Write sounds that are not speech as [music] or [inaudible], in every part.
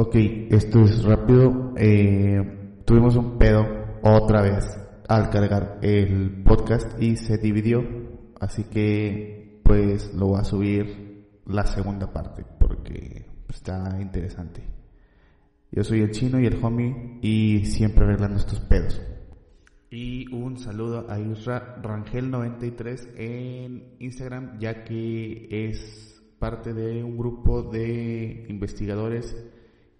Ok, esto es rápido. Eh, tuvimos un pedo otra vez al cargar el podcast y se dividió. Así que pues lo voy a subir la segunda parte porque está interesante. Yo soy el chino y el homie y siempre arreglando estos pedos. Y un saludo a Isra Rangel93 en Instagram, ya que es parte de un grupo de investigadores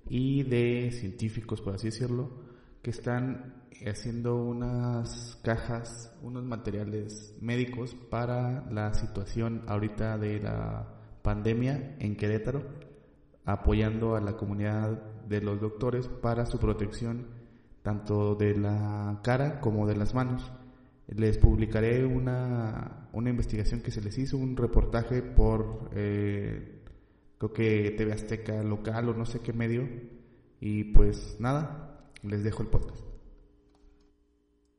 y de científicos, por así decirlo, que están haciendo unas cajas, unos materiales médicos para la situación ahorita de la pandemia en Querétaro, apoyando a la comunidad de los doctores para su protección tanto de la cara como de las manos. Les publicaré una, una investigación que se les hizo, un reportaje por, eh, creo que TV Azteca local o no sé qué medio. Y pues nada, les dejo el podcast.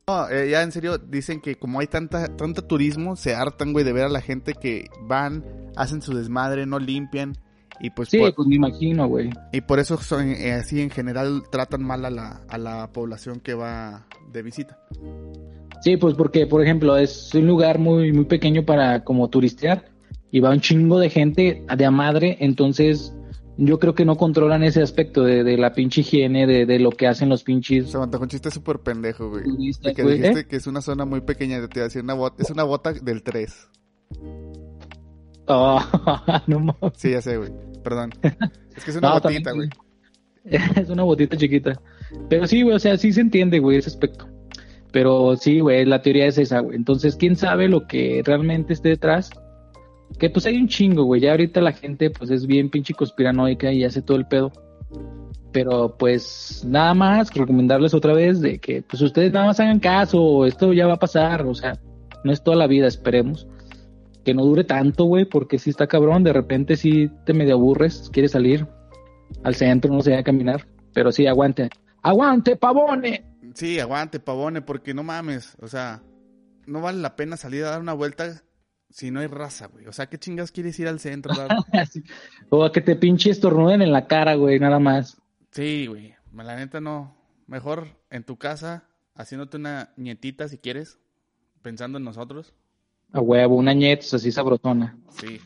No, eh, ya en serio, dicen que como hay tanta, tanto turismo, se hartan, güey, de ver a la gente que van, hacen su desmadre, no limpian. Y pues Sí, por- pues me imagino, güey. Y por eso son, eh, así en general tratan mal a la, a la población que va de visita. Sí, pues porque, por ejemplo, es un lugar muy, muy pequeño para como turistear y va un chingo de gente de a madre, entonces yo creo que no controlan ese aspecto de, de la pinche higiene, de, de lo que hacen los pinches Se me antojó un chiste súper pendejo, güey. De que güey, dijiste ¿eh? que es una zona muy pequeña, te iba a decir una bota, es una bota del 3. Oh, [laughs] no mames. Sí, ya sé, güey. Perdón. Es que es [laughs] una No, botita, güey. [laughs] Es una botita chiquita. Pero sí, güey, o sea, sí se entiende, güey, ese aspecto. Pero sí, güey, la teoría es esa, güey. Entonces, ¿quién sabe lo que realmente esté detrás? Que pues hay un chingo, güey. Ya ahorita la gente, pues es bien pinche conspiranoica y hace todo el pedo. Pero pues nada más recomendarles otra vez de que pues ustedes nada más hagan caso, esto ya va a pasar, o sea, no es toda la vida, esperemos. Que no dure tanto, güey, porque si está cabrón, de repente sí te medio aburres, quieres salir al centro, no sé, a caminar, pero sí, aguante. ¡Aguante, pavone! Sí, aguante, pavone, porque no mames. O sea, no vale la pena salir a dar una vuelta si no hay raza, güey. O sea, ¿qué chingas quieres ir al centro? [laughs] Así. o a que te pinche estornuden en la cara, güey, nada más. Sí, güey. La neta no. Mejor en tu casa, haciéndote una nietita si quieres, pensando en nosotros. A huevo, una ñetos así sabrosona. Sí.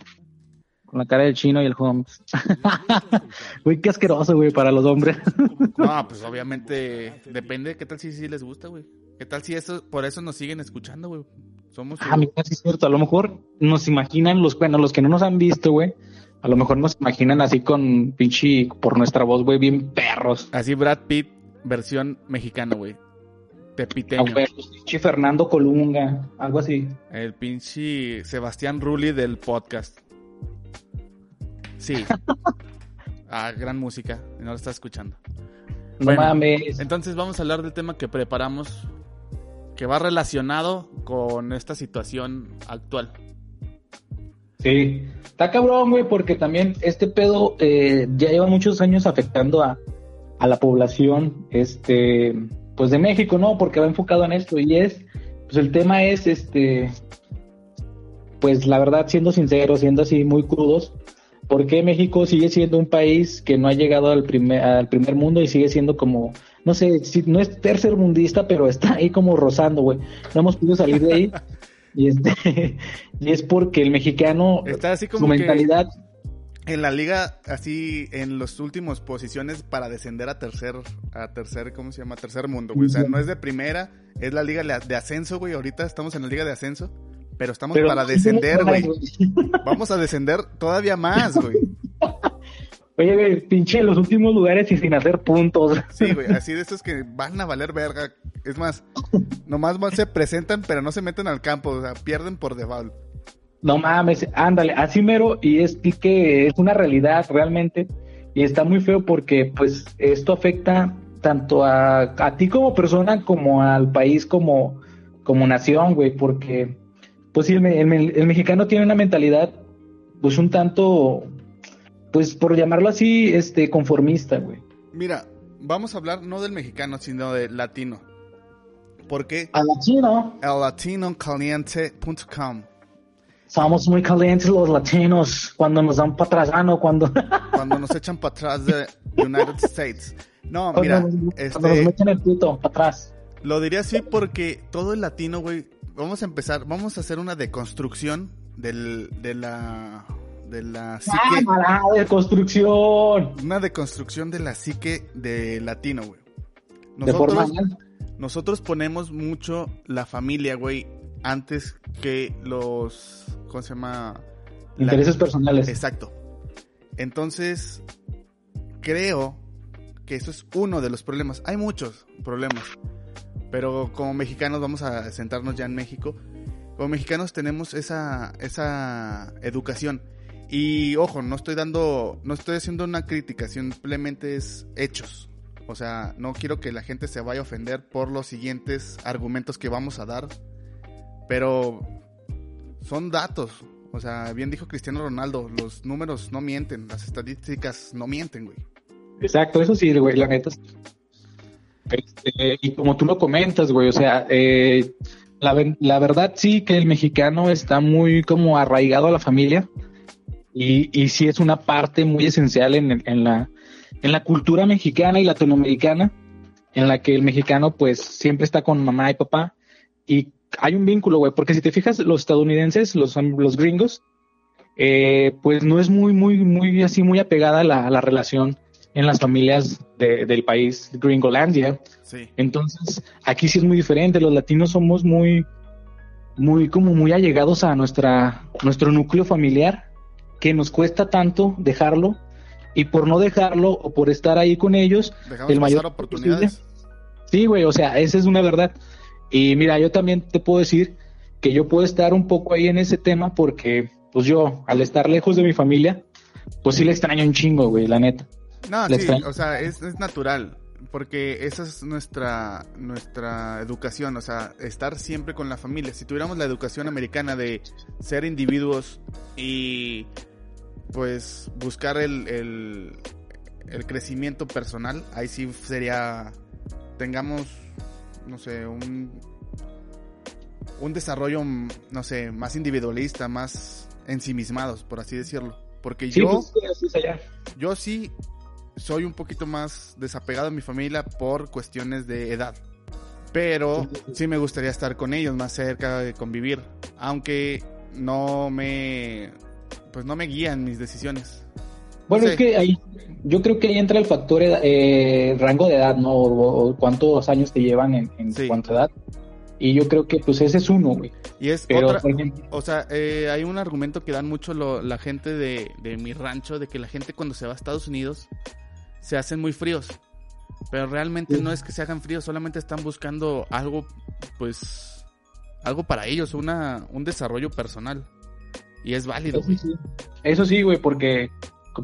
Con la cara del chino y el Holmes. [laughs] Güey, qué asqueroso, güey, para los hombres. [laughs] No, pues obviamente depende. ¿Qué tal si sí les gusta, güey? ¿Qué tal si eso, por eso nos siguen escuchando, güey? Somos. Ah, mira, sí es cierto. A lo mejor nos imaginan los, bueno, los que no nos han visto, güey. A lo mejor nos imaginan así con pinche, por nuestra voz, güey, bien perros. Así Brad Pitt, versión mexicana, güey. Tepiteño. huevo, pinche Fernando Colunga, algo así. El pinche Sebastián Rulli del podcast. Sí. [laughs] Ah, gran música. No lo está escuchando. No Bueno. mames. Entonces vamos a hablar del tema que preparamos que va relacionado con esta situación actual. Sí, está cabrón, güey, porque también este pedo eh, ya lleva muchos años afectando a, a la población, este, pues de México, ¿no? Porque va enfocado en esto y es, pues el tema es, este, pues la verdad, siendo sinceros, siendo así muy crudos, ¿por qué México sigue siendo un país que no ha llegado al primer, al primer mundo y sigue siendo como, no sé, si, no es tercer mundista, pero está ahí como rozando, güey, no hemos podido salir de ahí. [laughs] Y, este, y es porque el mexicano, Está así su como que mentalidad, en la liga, así en los últimos posiciones para descender a tercer, a tercer, ¿cómo se llama? Tercer mundo, güey. O sea, no es de primera, es la liga de ascenso, güey. Ahorita estamos en la liga de ascenso, pero estamos pero para descender, güey. Vamos a descender todavía más, güey. [laughs] Oye, güey, pinche en los últimos lugares y sin hacer puntos. Sí, güey, así de estos que van a valer verga. Es más, nomás más se presentan, pero no se meten al campo, o sea, pierden por default. No mames, ándale, así mero, y es que es una realidad realmente, y está muy feo porque pues esto afecta tanto a, a ti como persona como al país como, como nación, güey, porque pues sí, el mexicano tiene una mentalidad pues un tanto, pues por llamarlo así, este, conformista, güey. Mira, vamos a hablar no del mexicano, sino del latino. Porque A la chino. el latinocaliente.com Somos muy calientes los latinos cuando nos dan para atrás, ah, no, cuando... [laughs] Cuando nos echan para atrás de United States. No, cuando mira, nos- cuando nos este, meten el puto para atrás. lo diría así porque todo el latino, güey, vamos a empezar, vamos a hacer una deconstrucción del, de la, de la ¡Ah, psique, de construcción! una deconstrucción de la psique de latino, güey. De forma Nosotros, nosotros ponemos mucho la familia, güey, antes que los, ¿cómo se llama? La- intereses personales. Exacto. Entonces, creo que eso es uno de los problemas. Hay muchos problemas. Pero como mexicanos, vamos a centrarnos ya en México. Como mexicanos tenemos esa, esa educación. Y ojo, no estoy dando, no estoy haciendo una crítica, simplemente es hechos. O sea, no quiero que la gente se vaya a ofender por los siguientes argumentos que vamos a dar. Pero son datos. O sea, bien dijo Cristiano Ronaldo, los números no mienten, las estadísticas no mienten, güey. Exacto, eso sí, güey, la neta. Este, y como tú lo comentas, güey, o sea, eh, la, la verdad sí que el mexicano está muy como arraigado a la familia y, y sí es una parte muy esencial en, en la, en la cultura mexicana y latinoamericana, en la que el mexicano pues siempre está con mamá y papá y hay un vínculo, güey, porque si te fijas, los estadounidenses, los, los gringos, eh, pues no es muy, muy, muy así, muy apegada la, la relación en las familias de- del país Gringolandia. Sí. Entonces, aquí sí es muy diferente. Los latinos somos muy, muy, como muy allegados a nuestra, nuestro núcleo familiar, que nos cuesta tanto dejarlo. Y por no dejarlo o por estar ahí con ellos, Dejamos El mayor oportunidades. Sí, güey, o sea, esa es una verdad. Y mira, yo también te puedo decir que yo puedo estar un poco ahí en ese tema porque, pues yo, al estar lejos de mi familia, pues sí le extraño un chingo, güey, la neta. No, Le sí, extraño. o sea, es, es natural, porque esa es nuestra, nuestra educación, o sea, estar siempre con la familia. Si tuviéramos la educación americana de ser individuos y pues buscar el, el, el crecimiento personal, ahí sí sería, tengamos, no sé, un, un desarrollo, no sé, más individualista, más ensimismados, por así decirlo. Porque Sí, yo... pues, allá. Yo sí soy un poquito más desapegado de mi familia por cuestiones de edad. Pero [laughs] sí me gustaría estar con ellos más cerca de convivir. Aunque no me. Pues no me guían mis decisiones. Bueno, Sí. es que ahí, yo creo que ahí entra el factor eh, rango de edad, ¿no? O, o cuántos años te llevan en, en Sí. cuánta edad. Y yo creo que, pues, ese es uno, güey. Y es Pero, otra. ejemplo, O sea, eh, hay un argumento que dan mucho lo- la gente de, de mi rancho, de que la gente cuando se va a Estados Unidos se hacen muy fríos. Pero realmente Sí. no es que se hagan fríos, solamente están buscando algo, pues, algo para ellos, una, un desarrollo personal. Y es válido, Eso güey. sí, Eso sí, güey, porque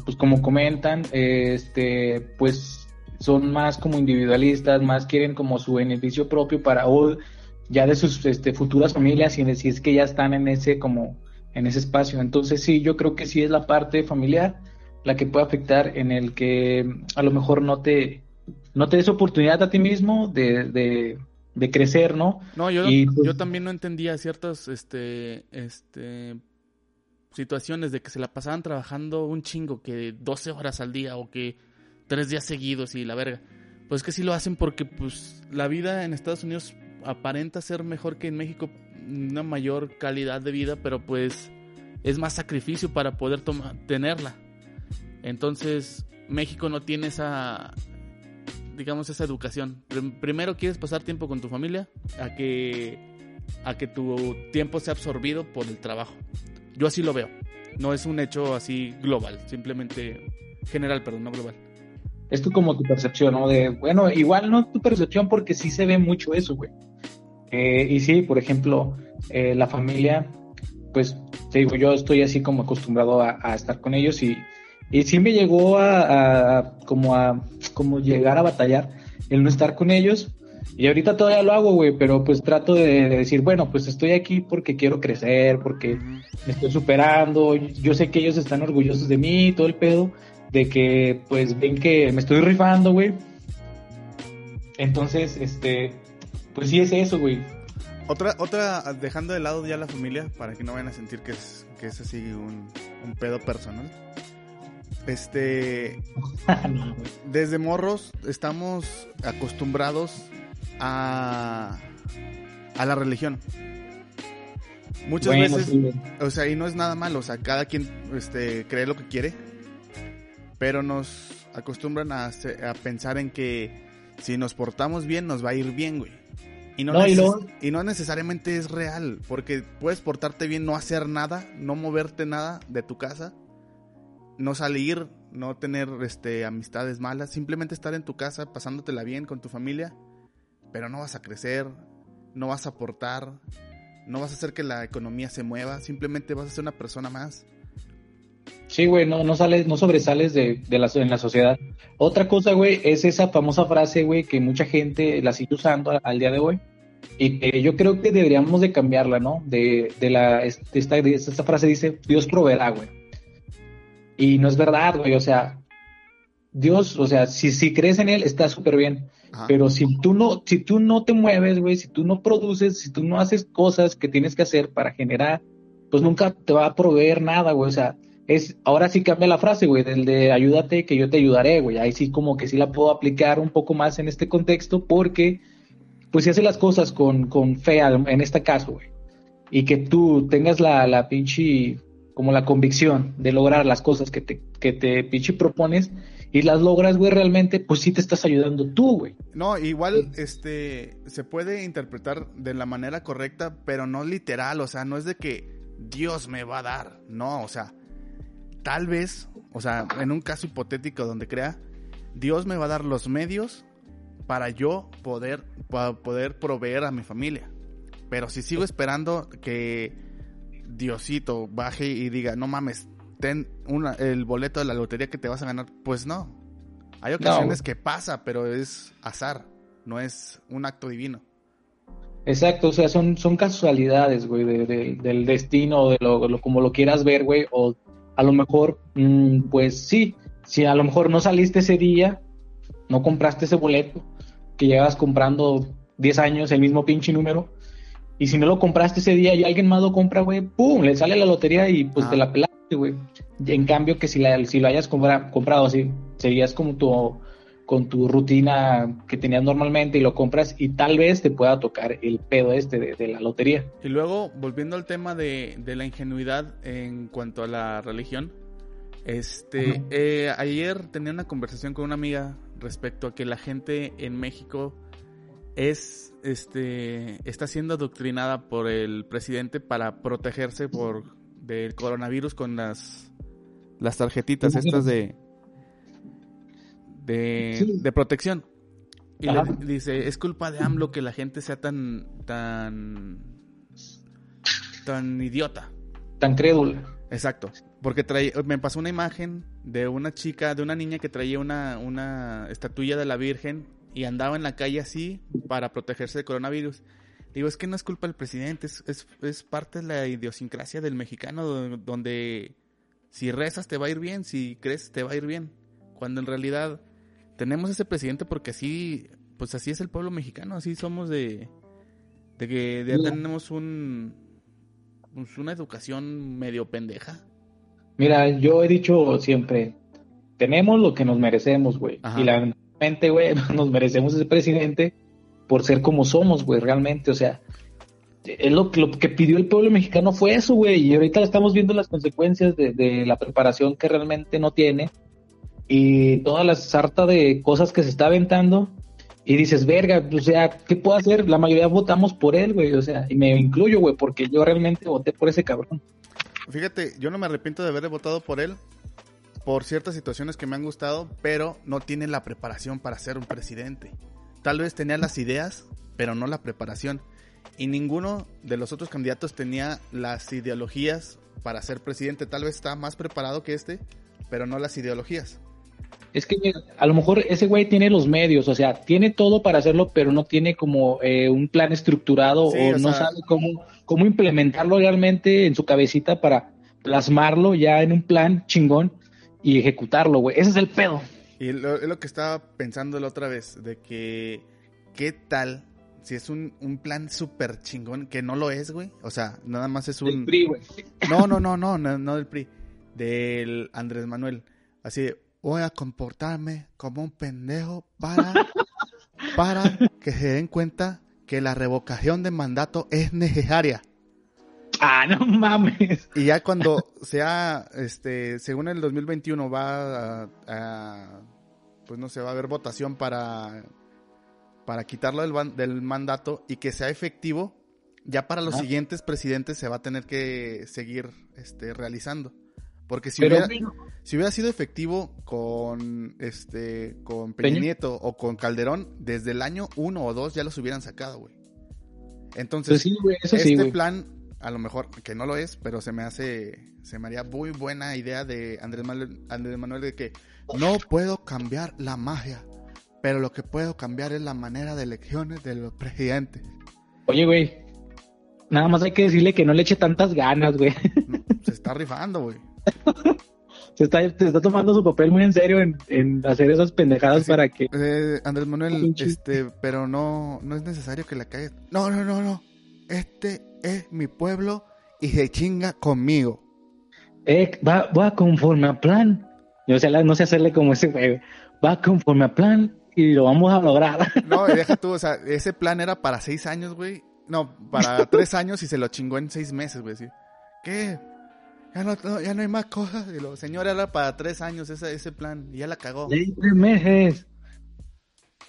pues como comentan, este, pues son más como individualistas, más quieren como su beneficio propio para o ya de sus este, futuras familias y si es que ya están en ese como en ese espacio. Entonces sí, yo creo que sí es la parte familiar la que puede afectar en el que a lo mejor no te no te des oportunidad a ti mismo de, de, de crecer, ¿no? No, yo, Y, pues- yo también no entendía ciertas este, este, situaciones de que se la pasaban trabajando un chingo, que 12 horas al día o que tres días seguidos y la verga. Pues que sí lo hacen porque pues la vida en Estados Unidos aparenta ser mejor que en México, una mayor calidad de vida, pero pues es más sacrificio para poder toma- tenerla. Entonces México no tiene esa, digamos, esa educación. Prim- Primero quieres pasar tiempo con tu familia a que, a que tu tiempo sea absorbido por el trabajo. Yo así lo veo. No es un hecho así global, simplemente general, perdón, no global. Es tu, como tu percepción, ¿no? De, bueno, igual no tu percepción porque sí se ve mucho eso, güey. Eh, y sí, por ejemplo, eh, la familia, pues, te digo, yo estoy así como acostumbrado a estar con ellos y, y sí me llegó a, como a como llegar a batallar el no estar con ellos. Y ahorita todavía lo hago, güey, pero pues trato de, de decir, bueno, pues estoy aquí porque quiero crecer, porque me estoy superando, yo sé que ellos están orgullosos de mí, todo el pedo, de que pues ven que me estoy rifando, güey. Entonces, este, pues sí es eso, güey. Otra, otra, dejando de lado ya la familia, para que no vayan a sentir que es, que es así un, un pedo personal. Este, desde morros estamos acostumbrados a, a la religión. Muchas Bueno, veces, sí, o sea, y no es nada malo, o sea, cada quien este, cree lo que quiere, pero nos acostumbran a, a pensar en que si nos portamos bien, nos va a ir bien, güey. Y no, No, y luego- y no necesariamente es real, porque puedes portarte bien, no hacer nada, no moverte nada de tu casa, no salir, no tener este, amistades malas, simplemente estar en tu casa pasándotela bien con tu familia, pero no vas a crecer, no vas a aportar, no vas a hacer que la economía se mueva, simplemente vas a ser una persona más. Sí, güey, no, no sales, no sobresales de, de la, en la sociedad. Otra cosa, güey, es esa famosa frase, güey, que mucha gente la sigue usando al, día de hoy. Y yo creo que deberíamos de cambiarla, ¿no? De, de la, esta frase dice, Dios proveerá, güey. Y no es verdad, güey, o sea, Dios, o sea, si, si crees en Él, está súper bien. Ajá. Pero si tú no, si tú no te mueves, güey, si tú no produces, si tú no haces cosas que tienes que hacer para generar, pues nunca te va a proveer nada, güey. O sea, es, ahora sí cambia la frase, güey, del de ayúdate que yo te ayudaré, güey. Ahí sí como que sí la puedo aplicar un poco más en este contexto porque, pues si haces las cosas con, con fe en este caso, güey. Y que tú tengas la, la pinche, como la convicción de lograr las cosas que te, que te pinche propones y las logras, güey, realmente, pues sí te estás ayudando tú, güey. No, igual este se puede interpretar de la manera correcta, pero no literal, o sea, no es de que Dios me va a dar, no, o sea, tal vez, o sea, en un caso hipotético donde crea, Dios me va a dar los medios para yo poder para poder proveer a mi familia. Pero si sigo esperando que Diosito baje y diga, "No mames, ten una, el boleto de la lotería que te vas a ganar", pues no. Hay ocasiones que pasa, pero es azar, no es un acto divino. Exacto, o sea, son, son casualidades, güey, de- de- del destino, de lo, lo- como lo quieras ver, güey, o a lo mejor, mm, pues sí, si a lo mejor no saliste ese día, no compraste ese boleto, que llevas comprando 10 años el mismo pinche número, y si no lo compraste ese día y alguien más lo compra, güey, ¡pum! Le sale la lotería y pues Ah. te la pelaste, güey. En cambio que si, la, si lo hayas compra- comprado así, serías como tu con tu rutina que tenías normalmente y lo compras y tal vez te pueda tocar el pedo este de, de la lotería. Y luego, volviendo al tema de, de la ingenuidad en cuanto a la religión, este, eh, ayer tenía una conversación con una amiga respecto a que la gente en México es, este, está siendo adoctrinada por el presidente para protegerse por del coronavirus con las, las tarjetitas estas de, de, Sí. de protección. Y le dice, es culpa de AMLO que la gente sea tan, tan, tan idiota. Tan crédula. Exacto. Porque trae, me pasó una imagen de una chica, de una niña que traía una, una estatuilla de la Virgen y andaba en la calle así para protegerse del coronavirus. Digo, es que no es culpa del presidente, es, es, es parte de la idiosincrasia del mexicano, do- donde si rezas te va a ir bien, si crees te va a ir bien. Cuando en realidad tenemos ese presidente porque así, pues así es el pueblo mexicano, así somos de, de que ya tenemos un, pues una educación medio pendeja. Mira, yo he dicho siempre, tenemos lo que nos merecemos, güey. Y güey, [laughs] nos merecemos ese presidente por ser como somos, güey, realmente. O sea, es lo, lo que pidió el pueblo mexicano fue eso, güey. Y ahorita estamos viendo las consecuencias de, de la preparación que realmente no tiene. Y toda la sarta de cosas que se está aventando. Y dices, verga, o sea, ¿qué puedo hacer? La mayoría votamos por él, güey. O sea, y me incluyo, güey, porque yo realmente voté por ese cabrón. Fíjate, yo no me arrepiento de haber votado por él por ciertas situaciones que me han gustado, pero no tiene la preparación para ser un presidente. Tal vez tenía las ideas, pero no la preparación. Y ninguno de los otros candidatos tenía las ideologías para ser presidente. Tal vez está más preparado que este, pero no las ideologías. Es que a lo mejor ese güey tiene los medios, o sea, tiene todo para hacerlo, pero no tiene como eh, un plan estructurado Sí, o, o no sea- sabe cómo, cómo implementarlo realmente en su cabecita para plasmarlo ya en un plan chingón y ejecutarlo, güey. Ese es el pedo. Y lo, es lo que estaba pensando la otra vez, de que qué tal si es un, un plan súper chingón, que no lo es, güey. O sea, nada más es Del un... PRI, güey. No, no, no, no, no, no del PRI. Del Andrés Manuel. Así, voy a comportarme como un pendejo para, para que se den cuenta que la revocación de mandato es necesaria. [laughs] Ah, no mames. Y ya cuando sea, este, según el 2021 va a, a- pues no sé, va a haber votación para, para quitarlo del, del mandato y que sea efectivo, ya para los siguientes presidentes se va a tener que seguir, este, realizando. Porque si Pero, hubiera, si hubiera sido efectivo con, este, con Peña, Peña. Nieto o con Calderón, desde el año uno o dos ya los hubieran sacado, güey. Entonces, pues sí, eso este sí, plan, a lo mejor, que no lo es, pero se me hace, se me haría muy buena idea de Andrés Manuel, Andrés Manuel de que no puedo cambiar la magia, pero lo que puedo cambiar es la manera de elecciones de los presidentes. Oye, güey. Nada más hay que decirle que no le eche tantas ganas, güey. Se está rifando, güey. [laughs] Se está, se está tomando su papel muy en serio en, en hacer esas pendejadas Sí. para que. Eh, Andrés Manuel, este, pero no, no es necesario que la cagues. No, no, no, no. Este es mi pueblo y se chinga conmigo. Eh, va, va conforme a plan. Yo sé, no sé hacerle como ese. Va conforme a plan y lo vamos a lograr. [laughs] No, y deja tú, o sea, ese plan era para seis años, güey. No, para [laughs] tres años y se lo chingó en seis meses, güey. así. ¿Qué? Ya no, no- ya no hay más cosas. Y lo, señor, era para tres años ese, ese plan y ya la cagó. Seis meses.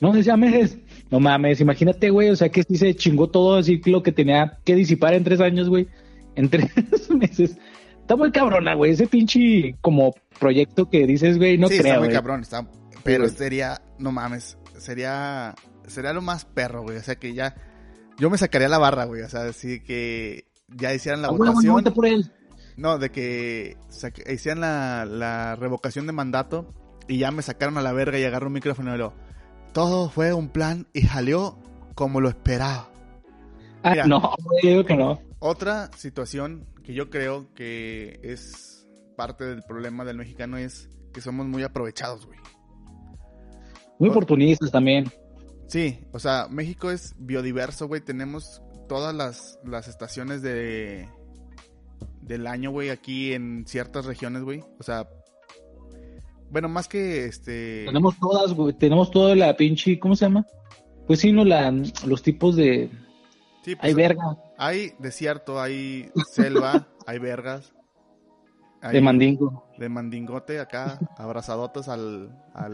No decía meses. No mames, imagínate, güey. O sea que sí se chingó todo así lo que tenía que disipar en tres años, güey. En [laughs] tres meses. Está muy cabrona, güey. Ese pinche como proyecto que dices, güey, no sí, creo, está muy güey. cabrón, está, pero sería, no mames, sería, sería lo más perro, güey. O sea que ya, yo me sacaría la barra, güey. O sea, así que ya hicieran la Ah, bueno, votación. vete por él. No, de que sac- hicieran la, la revocación de mandato y ya me sacaron a la verga y agarró un micrófono y lo. Todo fue un plan y salió como lo esperaba. Ah, Mira. no, güey, yo digo que no. Otra situación que yo creo que es parte del problema del mexicano es que somos muy aprovechados, güey. Muy oportunistas también. Sí, o sea, México es biodiverso, güey. Tenemos todas las, las estaciones de del año, güey, aquí en ciertas regiones, güey. O sea, bueno, más que este... Tenemos todas, güey. Tenemos toda la pinche, ¿cómo se llama? Pues sí, no, la, los tipos de. sí, pues, Hay verga hay desierto, hay selva, [laughs] hay vergas. hay de mandingo. de mandingote acá, [laughs] abrazadotas al, al...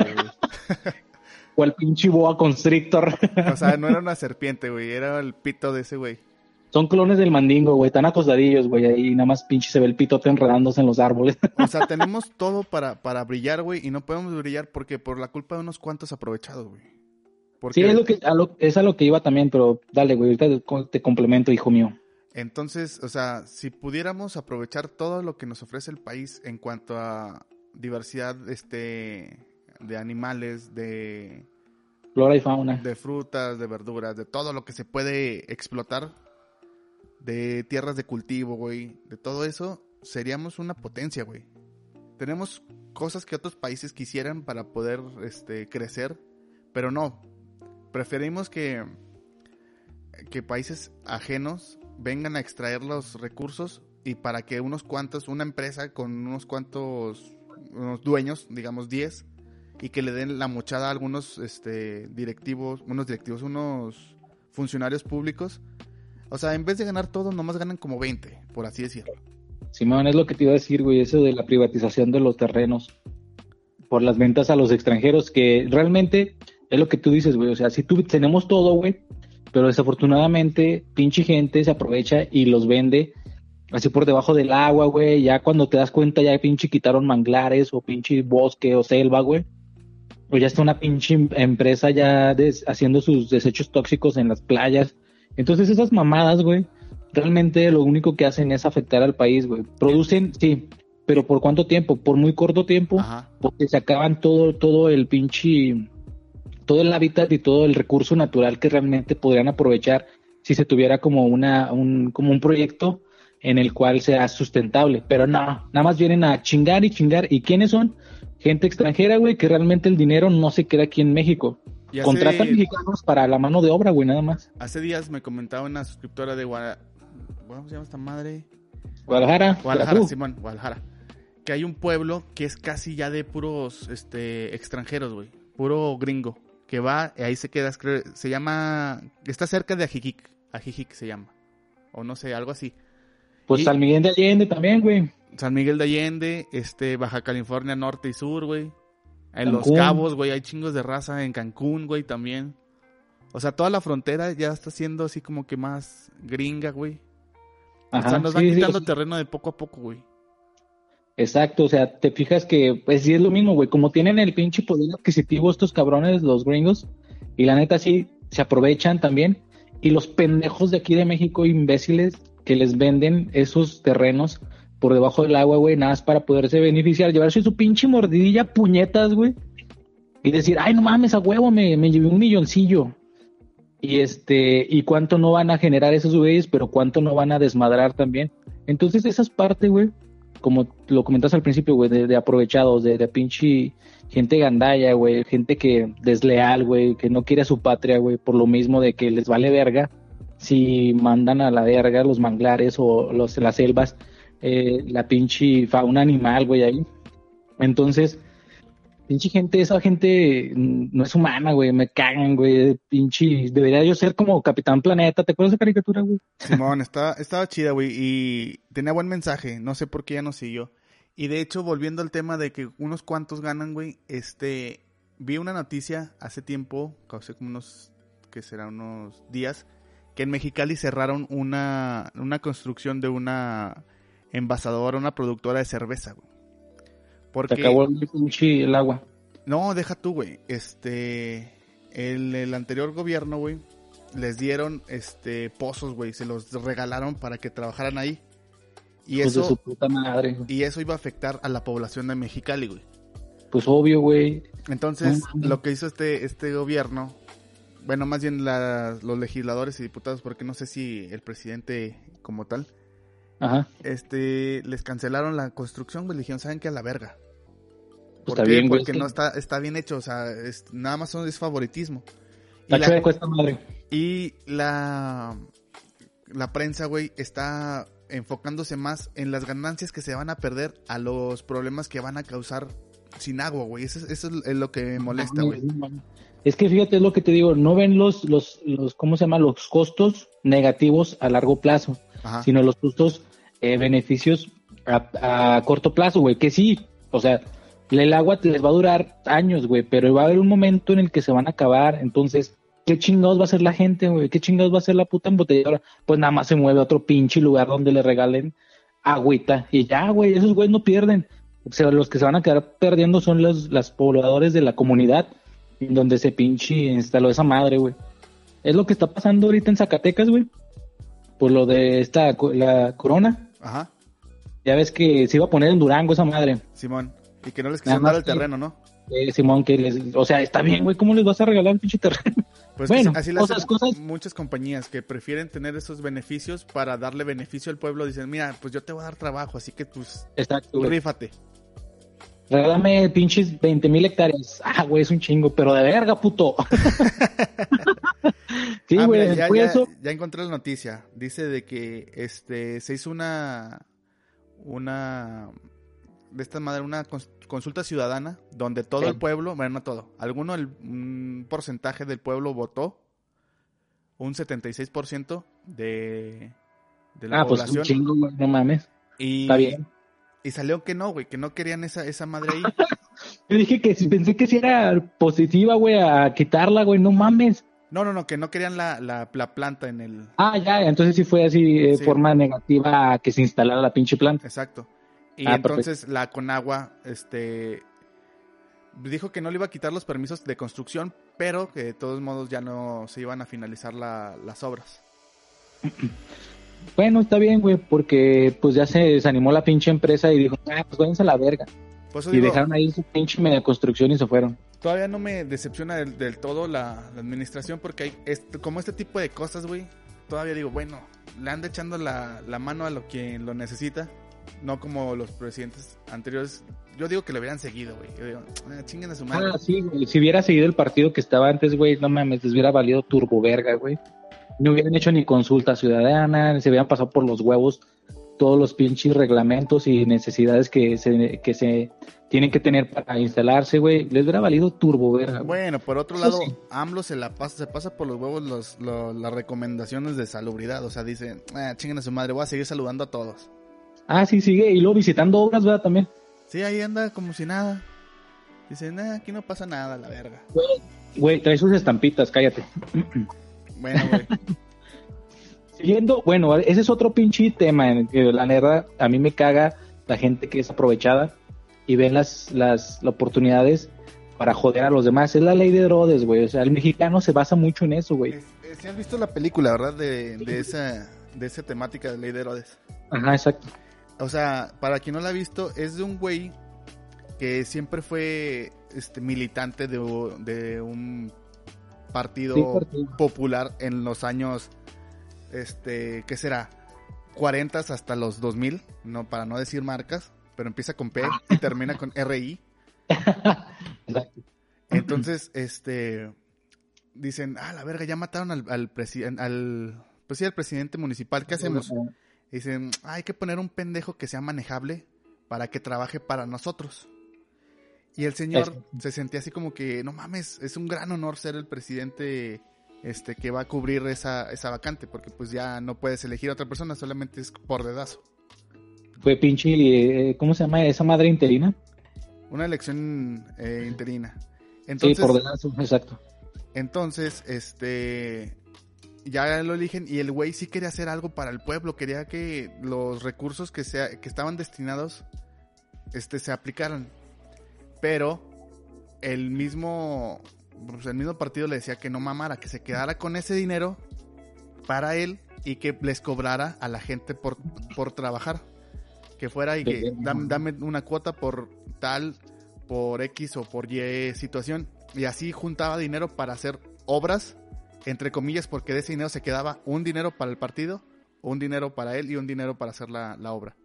O el pinche boa constrictor. O sea, no era [laughs] una serpiente, güey, era el pito de ese güey. Son clones del mandingo, güey. Están acostadillos, güey. Ahí nada más pinche se ve el pitote enredándose en los árboles. [laughs] O sea, tenemos todo para, para brillar, güey, y no podemos brillar porque por la culpa de unos cuantos aprovechados, güey. Porque Sí, es, lo que, a lo, es a lo que iba también, pero dale, güey. Ahorita te- te complemento, hijo mío. entonces, o sea, si pudiéramos aprovechar todo lo que nos ofrece el país en cuanto a diversidad, este, de animales, de, Flora y fauna. de frutas, de verduras, de todo lo que se puede explotar, de tierras de cultivo, güey, de todo eso, seríamos una potencia, güey. Tenemos cosas que otros países quisieran para poder este, crecer, pero no. Preferimos que, que países ajenos vengan a extraer los recursos y para que unos cuantos, una empresa con unos cuantos unos dueños, digamos 10, y que le den la mochada a algunos este, directivos, unos directivos, unos funcionarios públicos. O sea, en vez de ganar todo, nomás ganan como 20, por así decirlo. Simón, es lo que te iba a decir, güey. Eso de la privatización de los terrenos por las ventas a los extranjeros, que realmente es lo que tú dices, güey. O sea, si tú tenemos todo, güey, pero desafortunadamente, pinche gente se aprovecha y los vende así por debajo del agua, güey. Ya cuando te das cuenta, ya pinche quitaron manglares o pinche bosque o selva, güey. O ya está una pinche em- empresa ya haciendo sus desechos tóxicos en las playas. Entonces esas mamadas, güey, realmente lo único que hacen es afectar al país, güey. Producen, sí, pero ¿por cuánto tiempo? Por muy corto tiempo, Ajá. porque se acaban todo, todo el pinche, todo el hábitat y todo el recurso natural que realmente podrían aprovechar si se tuviera como una, un, como un proyecto en el cual sea sustentable. Pero no, nada más vienen a chingar y chingar. ¿Y quiénes son? Gente extranjera, güey, que realmente el dinero no se queda aquí en México. Y hace- Contratan mexicanos para la mano de obra, güey, nada más. Hace días me comentaba una suscriptora de Guadalajara. ¿Cómo se llama esta madre? Guadalajara, Guadalajara. Simón, Guadalajara. Que hay un pueblo que es casi ya de puros este, extranjeros, güey. Puro gringo. Que va, y ahí se queda, se llama. Está cerca de Ajijic. Ajijic se llama. O no sé, algo así. Pues Y- San Miguel de Allende también, güey. San Miguel de Allende, este, Baja California Norte y Sur, güey. En Los. Cabos, güey, hay chingos de raza. En Cancún, güey, también. O sea, toda la frontera ya está siendo así como que más gringa, güey. o sea, nos van sí, quitando terreno de poco a poco, güey. Exacto, o sea, te fijas que, pues sí es lo mismo, güey, como tienen el pinche poder adquisitivo estos cabrones, los gringos, y la neta sí, se aprovechan también, y los pendejos de aquí de México, imbéciles, que les venden esos terrenos por debajo del agua, güey, nada más para poderse beneficiar, llevarse su pinche mordidilla, puñetas, güey, y decir, ay, no mames, a huevo, me, me llevé un milloncillo. Y este, y cuánto no van a generar esos güeyes, pero cuánto no van a desmadrar también. Entonces, esa es parte, güey, como lo comentas al principio, güey, de, aprovechados, de, de pinche gente gandalla, güey, gente que desleal, güey, que no quiere a su patria, güey, por lo mismo de que les vale verga si mandan a la verga los manglares o los, las selvas, eh, la pinche fauna animal, güey, ahí. Entonces, pinche gente, esa gente mm, no es humana, güey, me cagan, güey, pinche, debería yo ser como Capitán Planeta, ¿te acuerdas de caricatura, güey? Simón, estaba, estaba chida, güey, y tenía buen mensaje, no sé por qué no siguió. Y de hecho, volviendo al tema de que unos cuantos ganan, güey, este, vi una noticia hace tiempo, hace como unos, que será unos días, que en Mexicali cerraron una, una construcción de una envasadora, una productora de cerveza, güey. Porque, acabó el agua. no, deja tú, güey, este, el, el anterior gobierno, güey, les dieron, este, pozos, güey, se los regalaron para que trabajaran ahí. Y Hijos de eso, su puta madre, y eso iba a afectar a la población de Mexicali, güey. Pues obvio, güey. Entonces, No lo que hizo este, este gobierno, bueno, más bien la- los legisladores y diputados, porque no sé si el presidente como tal, Ajá. este, les cancelaron la construcción, güey, le dijeron, ¿saben qué? A la verga. ¿Por Pues está qué? bien, Porque no está, está bien hecho, o sea, es- nada más son, es favoritismo. Y La la, chueca esta madre. y la, la prensa, güey, está enfocándose más en las ganancias que se van a perder a los problemas que van a causar sin agua, güey. Eso, es- eso es lo que me molesta, güey. Es que fíjate, es lo que te digo, no ven los, los, los, ¿cómo se llama? Los costos negativos a largo plazo, Ajá. sino los costos, eh, beneficios a, corto plazo, güey, que sí, o sea, el agua les va a durar años, güey, pero va a haber un momento en el que se van a acabar, entonces, ¿qué chingados va a hacer la gente, güey? ¿Qué chingados va a hacer la puta embotelladora? Pues nada más se mueve a otro pinche lugar donde le regalen agüita y ya, güey, esos güeyes no pierden. O sea, los que se van a quedar perdiendo son los, las pobladores de la comunidad donde se pinche instaló esa madre, güey. Es lo que está pasando ahorita en Zacatecas, güey. Por lo de esta, la corona. Ajá. Ya ves que se iba a poner en Durango esa madre. Simón. Y que no les quisieron dar el que- terreno, ¿no? Eh, Simón, que les, o sea, está bien, güey, ¿cómo les vas a regalar el pinche terreno? Pues Bueno, así, lo cosas, muchas compañías que prefieren tener esos beneficios para darle beneficio al pueblo. Dicen, mira, pues yo te voy a dar trabajo, así que pues Exacto, güey. Regálame pinches 20 mil hectáreas. Ah, güey, es un chingo, pero de verga, puto. [laughs] sí, Ah, güey, ya, fue ya- eso. ya encontré la noticia. Dice de que este se hizo una una de esta madre una cons- consulta ciudadana donde todo Sí. el pueblo, bueno, no todo, alguno el, un porcentaje del pueblo votó un 76% de de la Ah, pues es un población chingo, no mames. y Está bien. Y salió que no, güey, que no querían esa esa madre ahí. [laughs] Yo dije que pensé que si era positiva, güey, a quitarla, güey, no mames. No, no, no, que no querían la, la, la planta en el Ah, ya, entonces sí fue así de Sí. forma negativa a que se instalara la pinche planta. Exacto. Y Ah, entonces la Conagua, este, dijo que no le iba a quitar los permisos de construcción, pero que de todos modos ya no se iban a finalizar la- las obras. [clears throat] Bueno, está bien, güey, porque pues ya se desanimó la pinche empresa y dijo, ah, pues váyanse a la verga. Y digo, dejaron ahí su pinche media construcción y se fueron. todavía no me decepciona del, del todo la, la administración porque hay este- como este tipo de cosas, güey, todavía digo, bueno, le anda echando la, la mano a lo quien lo necesita, No como los presidentes anteriores. Yo digo que lo hubieran seguido, güey. Yo digo, ah, chinguen a su madre. Ah, sí, güey. Si hubiera seguido el partido que estaba antes, güey, no mames, les hubiera valido turbo verga, güey. No hubieran hecho ni consulta ciudadana, se hubieran pasado por los huevos todos los pinches reglamentos y necesidades que se, que se tienen que tener para instalarse, güey. Les hubiera valido turbo verga. Bueno, por otro Eso lado, sí. AMLO se la pasa, se pasa por los huevos los, lo- las recomendaciones de salubridad. O sea, dice, ah, chinguen a su madre, voy a seguir saludando a todos. Ah, sí, sigue. Y luego visitando obras, ¿verdad? También. Sí, ahí anda como si nada. Dice, nah, aquí no pasa nada, la verga. Güey, trae sus estampitas, cállate. [clears throat] Bueno, güey. [laughs] Siguiendo, bueno, ese es otro pinche tema en el que la neta a mí me caga la gente que es aprovechada y ven las, las, las oportunidades para joder a los demás. Es la ley de Herodes, güey. O sea, el mexicano se basa mucho en eso, güey. ¿Sí has visto la película, verdad? De, de esa de esa temática de Ley de Herodes. Ajá, exacto. O sea, para quien no la ha visto, es de un güey que siempre fue este militante de, de un partido Sí, partido. popular en los años, este, ¿qué será? 40 hasta los 2000, no, para no decir marcas, pero empieza con P y termina con RI. Entonces, este, dicen, ah, la verga, ya mataron al, al presidente, al, pues sí, al presidente municipal, ¿qué hacemos? Dicen, "Ah, hay que poner un pendejo que sea manejable para que trabaje para nosotros. Y el señor se sentía así como que, no mames, es un gran honor ser el presidente este que va a cubrir esa, esa vacante, porque pues ya no puedes elegir a otra persona, solamente es por dedazo. Fue pinche, eh, ¿cómo se llama esa madre interina? Una elección eh, interina. Sí, Entonces, por dedazo, exacto. Entonces, este, ya lo eligen y el güey sí quería hacer algo para el pueblo, quería que los recursos que, sea, que estaban destinados, este, se aplicaran. Pero el mismo, pues, el mismo partido le decía que no mamara, que se quedara con ese dinero para él y que les cobrara a la gente por, por trabajar. Que fuera y que dame, dame una cuota por tal, por X o por Y situación. Y así juntaba dinero para hacer obras, entre comillas, porque de ese dinero se quedaba un dinero para el partido, un dinero para él y un dinero para hacer la, la obra.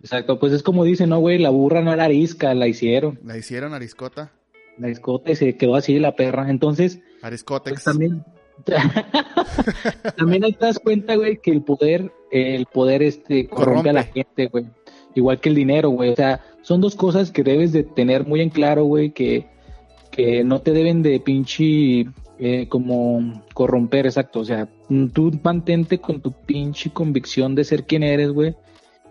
Exacto, pues es como dicen, no, güey, la burra no era arisca, la hicieron. La hicieron Ariscota, La escota y se quedó así la perra. Entonces, Ariscotex. Pues también. [laughs] también ahí te das cuenta, güey, que el poder, el poder este corrompe, a la gente, güey. Igual que el dinero, güey. O sea, son dos cosas que debes de tener muy en claro, güey, que, que no te deben de pinche eh, como corromper, exacto. O sea, tú mantente con tu pinche convicción de ser quien eres, güey.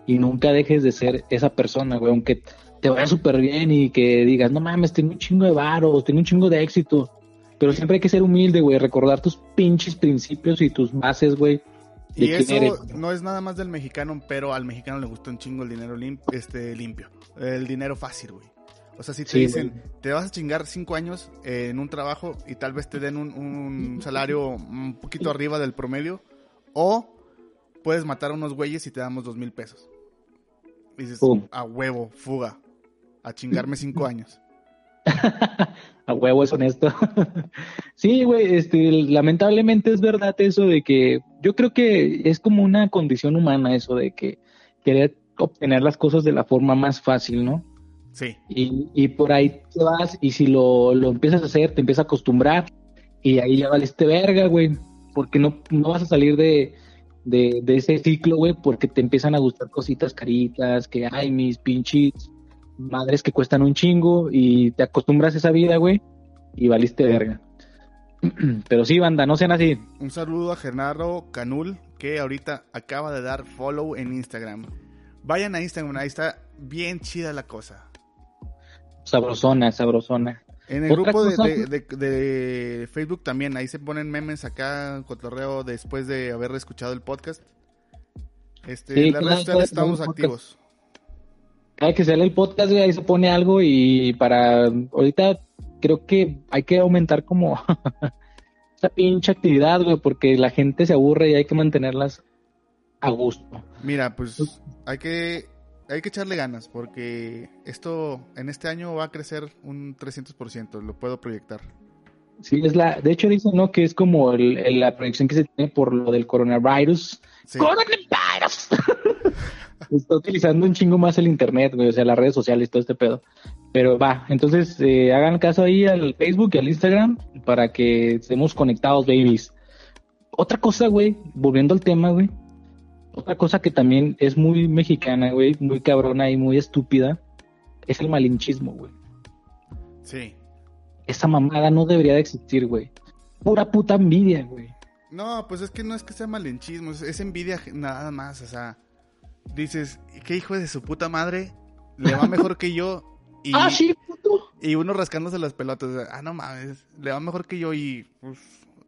Y nunca dejes de ser esa persona, güey. Aunque te vaya súper bien y que digas, no mames, tengo un chingo de varos, tengo un chingo de éxito. Pero siempre hay que ser humilde, güey, recordar tus pinches principios y tus bases, güey. de Y eso eres. no es nada más del mexicano, pero al mexicano le gusta un chingo el dinero lim- este, limpio. El dinero fácil, güey. O sea, si te Sí, dicen, güey. te vas a chingar cinco años eh, en un trabajo y tal vez te den un, un salario un poquito arriba del promedio, o puedes matar a unos güeyes y te damos dos mil pesos. Dices, Pum. a huevo, fuga, a chingarme cinco años. [laughs] A huevo es honesto. [laughs] sí, güey, este, lamentablemente es verdad eso de que yo creo que es como una condición humana eso de que querer obtener las cosas de la forma más fácil, ¿no? Sí, Y, y por ahí te vas y si lo, lo empiezas a hacer, te empiezas a acostumbrar y ahí ya valiste verga, güey, porque no, no vas a salir de, de, de ese ciclo, güey, porque te empiezan a gustar cositas caritas, que hay mis pinches madres que cuestan un chingo y te acostumbras a esa vida, güey, y valiste verga. [clears throat] Pero sí, banda, no sean así. un saludo a Genaro Canul, que ahorita acaba de dar follow en Instagram. Vayan a Instagram, ahí está bien chida la cosa. Sabrosona, sabrosona. En el grupo de, cosa- de- de- de Facebook también, ahí se ponen memes acá, cotorreo después de haber escuchado el podcast. Este, Sí, en las claro, redes sociales estamos activos. Cada que sale el podcast, ahí se pone algo y para ahorita creo que hay que aumentar como [laughs] esa pinche actividad, güey, porque la gente se aburre y hay que mantenerlas a gusto. Mira, pues hay que hay que echarle ganas porque esto en este año va a crecer un 300%, lo puedo proyectar. Sí, es la, de hecho dicen, ¿no? Que es como el- el- la proyección que se tiene por lo del coronavirus. Sí. ¡Coronavirus! [laughs] está utilizando un chingo más el internet, güey, o sea, las redes sociales, todo este pedo. Pero va, entonces eh, hagan caso ahí al Facebook y al Instagram para que estemos conectados, babies. Otra cosa, güey, volviendo al tema, güey. Otra cosa que también es muy mexicana, güey, muy cabrona y muy estúpida, es el malinchismo, güey. Sí. Esa mamada no debería de existir, güey. Pura puta envidia, güey. No, pues es que no es que sea malinchismo, es, envidia nada más, o sea, dices, ¿qué hijo de su puta madre? Le va mejor que yo y, [laughs] Ah, sí, puto. y uno rascándose las pelotas, o sea, ah, no mames, le va mejor que yo y pues,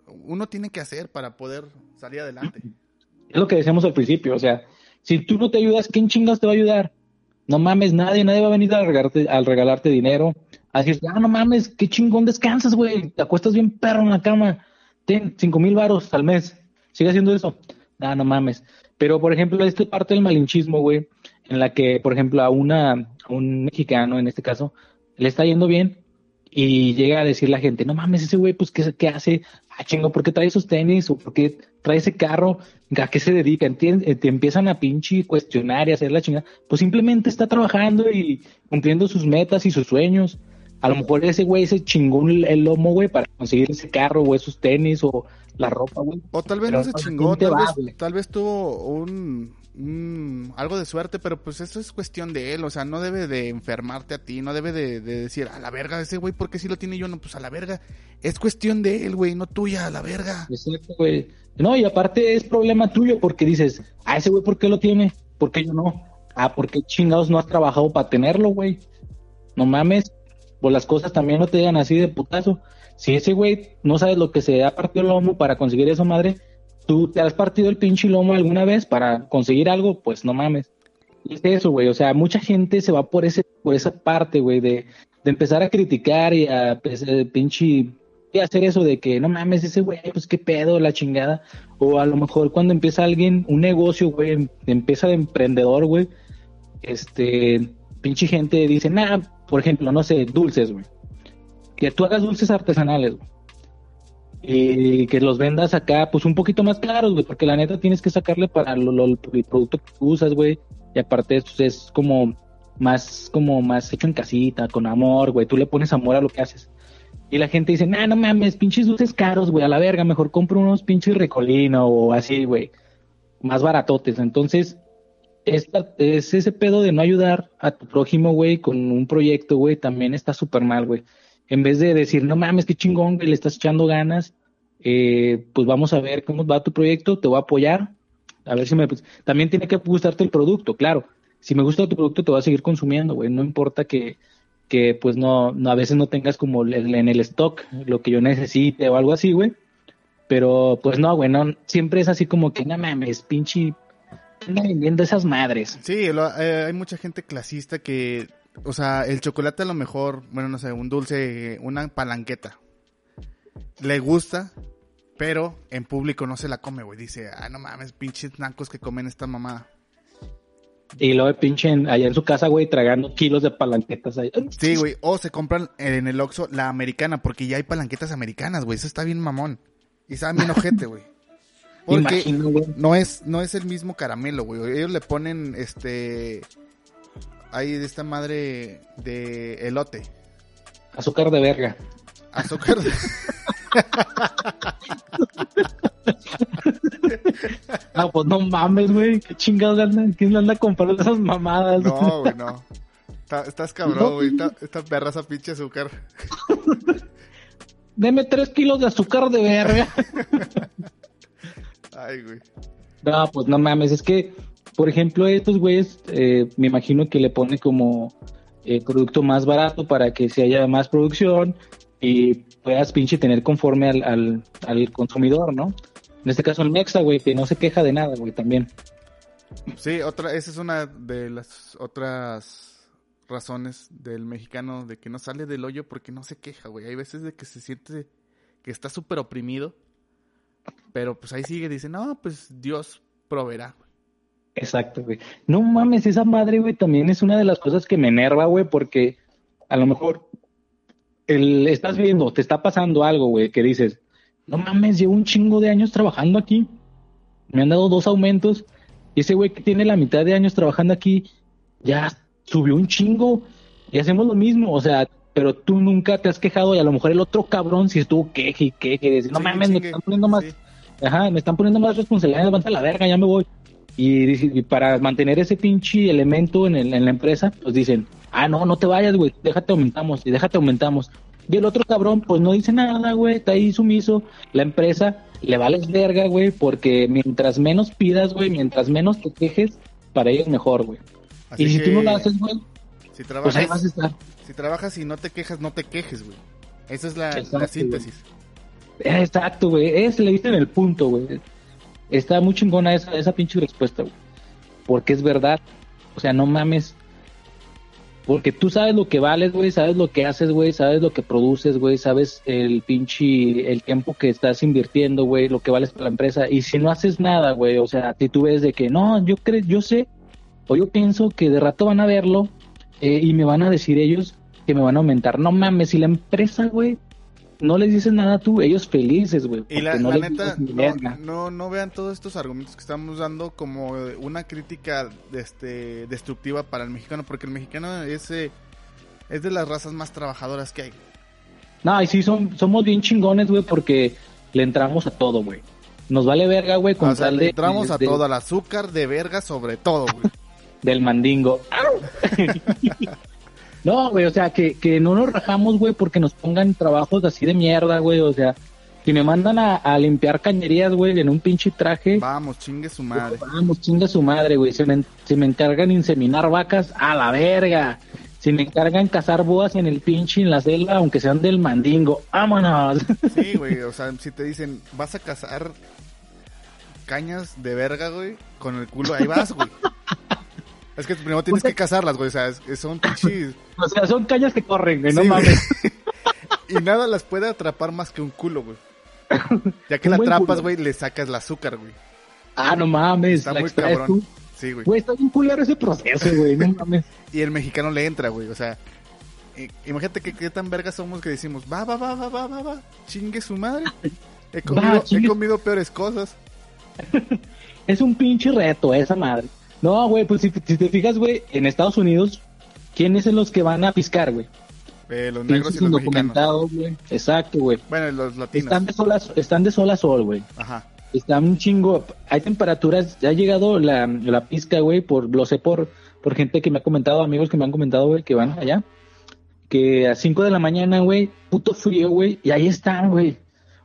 uno tiene que hacer para poder salir adelante. Es lo que decíamos al principio, o sea, si tú no te ayudas, ¿quién chingas te va a ayudar? No mames, nadie, nadie va a venir a regalarte, dinero. A decir, ah, no mames, qué chingón descansas, güey. Te acuestas bien perro en la cama. Ten cinco mil varos al mes. Sigue haciendo eso. Ah, no mames. Pero, por ejemplo, esta parte del malinchismo, güey, en la que, por ejemplo, a una, a un mexicano, en este caso, le está yendo bien y llega a decir la gente, no mames, ese güey, pues, ¿qué, qué hace? Ah, chingo, ¿por qué trae esos tenis? ¿O por qué trae ese carro? ¿A qué se dedica? Entien- eh, Te empiezan a pinche cuestionar y hacer la chingada. Pues simplemente está trabajando y cumpliendo sus metas y sus sueños. A lo mejor ese güey se chingó el lomo, güey, para conseguir ese carro o esos tenis o la ropa, güey. O tal vez Pero no se ¿a chingó, te tal vez, tal vez tuvo un, un- algo de suerte, pero pues eso es cuestión de él, o sea, no debe de enfermarte a ti, no debe de, de decir, a la verga, ese güey, ¿por qué si lo tiene yo? No, pues a la verga, es cuestión de él, güey, no tuya, a la verga. Exacto, güey. No, y aparte es problema tuyo porque dices, ah, ese güey, ¿por qué lo tiene? ¿Por qué yo no? Ah, ¿por qué chingados no has trabajado para tenerlo, güey? No mames. Pues las cosas también no te llegan así de putazo. Si ese güey no sabes lo que se ha partido el lomo para conseguir eso, madre, tú te has partido el pinche lomo alguna vez para conseguir algo, pues no mames. Y es eso, güey. O sea, mucha gente se va por ese, por esa parte, güey, de, de empezar a criticar y a pues, eh, pinche y hacer eso de que no mames, ese güey, pues qué pedo, la chingada. O a lo mejor cuando empieza alguien, un negocio, güey, em- empieza de emprendedor, güey, este, pinche gente dice, nah, por ejemplo, no sé, dulces, güey. Que tú hagas dulces artesanales, güey. Y que los vendas acá, pues un poquito más caros, güey, porque la neta tienes que sacarle para lo- el producto que usas, güey. Y aparte, pues, es como más, como más hecho en casita, con amor, güey. Tú le pones amor a lo que haces. Y la gente dice, nah, no mames, pinches dulces caros, güey, a la verga, mejor compro unos pinches recolino o así, güey, más baratotes. Entonces, es ese pedo de no ayudar a tu prójimo, güey, con un proyecto, güey, también está súper mal, güey. En vez de decir, no mames, qué chingón, güey, le estás echando ganas, eh, pues vamos a ver cómo va tu proyecto, te voy a apoyar, a ver si me... pues, también tiene que gustarte el producto, claro. Si me gusta tu producto, te voy a seguir consumiendo, güey, no importa que que pues no, no a veces no tengas como en el stock lo que yo necesite o algo así, güey. Pero pues no, güey, no, siempre es así como que no mames, pinche, anda vendiendo esas madres. Sí, lo- eh, hay mucha gente clasista que, o sea, el chocolate a lo mejor, bueno, no sé, un dulce, una palanqueta, le gusta, pero en público no se la come, güey. Dice, ah, no mames, pinches nacos que comen esta mamá. Y luego pinche en- allá en su casa, güey, tragando kilos de palanquetas ahí. Sí, güey, o se compran en el Oxxo la americana, porque ya hay palanquetas americanas, güey. Eso está bien mamón. Y está bien ojete, güey. [laughs] Porque Imagino, no es, no es el mismo caramelo, güey. Ellos le ponen, este... Ahí de esta madre de elote. Azúcar de verga. Azúcar. de- [laughs] Ah, pues no mames, güey. Qué chingados anda. ¿Quién le anda comprando esas mamadas? No, güey, no. Está- estás cabrón, No. güey. Está, está perra esa pinche azúcar. [laughs] Deme tres kilos de azúcar de verga. Ay, güey. No, pues no mames, es que, por ejemplo, estos güeyes, eh, me imagino que le pone como eh, producto más barato para que se haya más producción y puedas pinche tener conforme al, al, al consumidor, ¿no? En este caso el Mexa, güey, que no se queja de nada, güey, también. Sí, otra, esa es una de las otras razones del mexicano de que no sale del hoyo porque no se queja, güey. Hay veces de que se siente que está súper oprimido, pero pues ahí sigue, dice, no, pues Dios proveerá. güey". Exacto, güey. No mames, esa madre, güey, también es una de las cosas que me enerva, güey, porque a lo mejor el, estás viendo, te está pasando algo, güey, que dices, no mames, llevo un chingo de años trabajando aquí, me han dado dos aumentos Y ese güey que tiene la mitad de años trabajando aquí, ya subió un chingo y hacemos lo mismo, o sea, pero tú nunca te has quejado y a lo mejor el otro cabrón si estuvo queje y queje, no Sí, mames, me están poniendo más, sí. ajá, me están poniendo más responsabilidad, levanta la verga, ya me voy. Y, para mantener ese pinche elemento en, el- en la empresa, pues dicen, ah, no, no te vayas, güey, déjate aumentamos, y déjate aumentamos. Y el otro cabrón, pues no dice nada, güey, está ahí sumiso. La empresa le vales verga, güey, porque mientras menos pidas, güey, mientras menos te quejes, para ellos mejor, güey. Y si tú no lo haces, güey, si pues ahí vas a trabajas, estar. si trabajas y no te quejas, no te quejes, güey. Esa es la, Exacto, la síntesis. Exacto, güey. Es, le diste en el punto, güey. Está muy chingona esa, esa pinche respuesta, güey. Porque es verdad. O sea, no mames. Porque tú sabes lo que vales, güey, sabes lo que haces, güey, sabes lo que produces, güey, sabes el pinche, el tiempo que estás invirtiendo, güey, lo que vales para la empresa. Y si no haces nada, güey, o sea, si tú ves de que no, yo creo, yo sé, o yo pienso que de rato van a verlo eh, y me van a decir ellos que me van a aumentar. No mames, si la empresa, güey, no les dices nada tú, ellos felices, güey. Y la, no la neta, no, no, no vean todos estos argumentos que estamos dando como una crítica este, destructiva para el mexicano, porque el mexicano es, eh, es de las razas más trabajadoras que hay. No, y sí, son, somos bien chingones, güey, porque le entramos a todo, güey. Nos vale verga, güey, con O sea, tal le de- entramos a de- todo, al azúcar de verga sobre todo, güey. [laughs] del mandingo. [laughs] [laughs] no, güey, o sea, que, que no nos rajamos, güey, porque nos pongan trabajos así de mierda, güey, o sea, si me mandan a, a limpiar cañerías, güey, en un pinche traje, Vamos, chingue su madre. vamos, chinga su madre, güey, si me, si me encargan inseminar vacas, a la verga. Si me encargan cazar boas en el pinche, en la selva, aunque sean del mandingo, vámonos. Sí, [laughs] güey, o sea, si te dicen, vas a cazar cañas de verga, güey, con el culo, ahí vas, güey. [laughs] Es que primero tienes que cazarlas, güey, o sea, son pinches... [laughs] o sea, son cañas que corren, güey, no Sí, mames. [laughs] Y nada las puede atrapar más que un culo, güey. Ya que Un la atrapas, güey, le sacas el azúcar, güey. Ah, no mames, Está la muy cabrón. tú. Sí, güey. Güey, está bien culero ese proceso, güey, no mames. [laughs] Y el mexicano le entra, güey, o sea... Imagínate que qué tan vergas somos que decimos, va, va, va, va, va, va, va, chingue su madre. He comido, he comido peores cosas. Es un pinche reto esa madre. No, güey, pues si, si te fijas, güey, en Estados Unidos, ¿quiénes son los que van a piscar, güey? Eh, los negros y los mexicanos. güey. Exacto, güey. Bueno, los latinos. Están de sol a, están de sol a sol, güey. Ajá. Están un chingo. Hay temperaturas, ya ha llegado la, la pizca, güey, por, lo sé por, por gente que me ha comentado, amigos que me han comentado, güey, que van allá. Que a 5 de la mañana, güey, puto frío, güey, y ahí están, güey.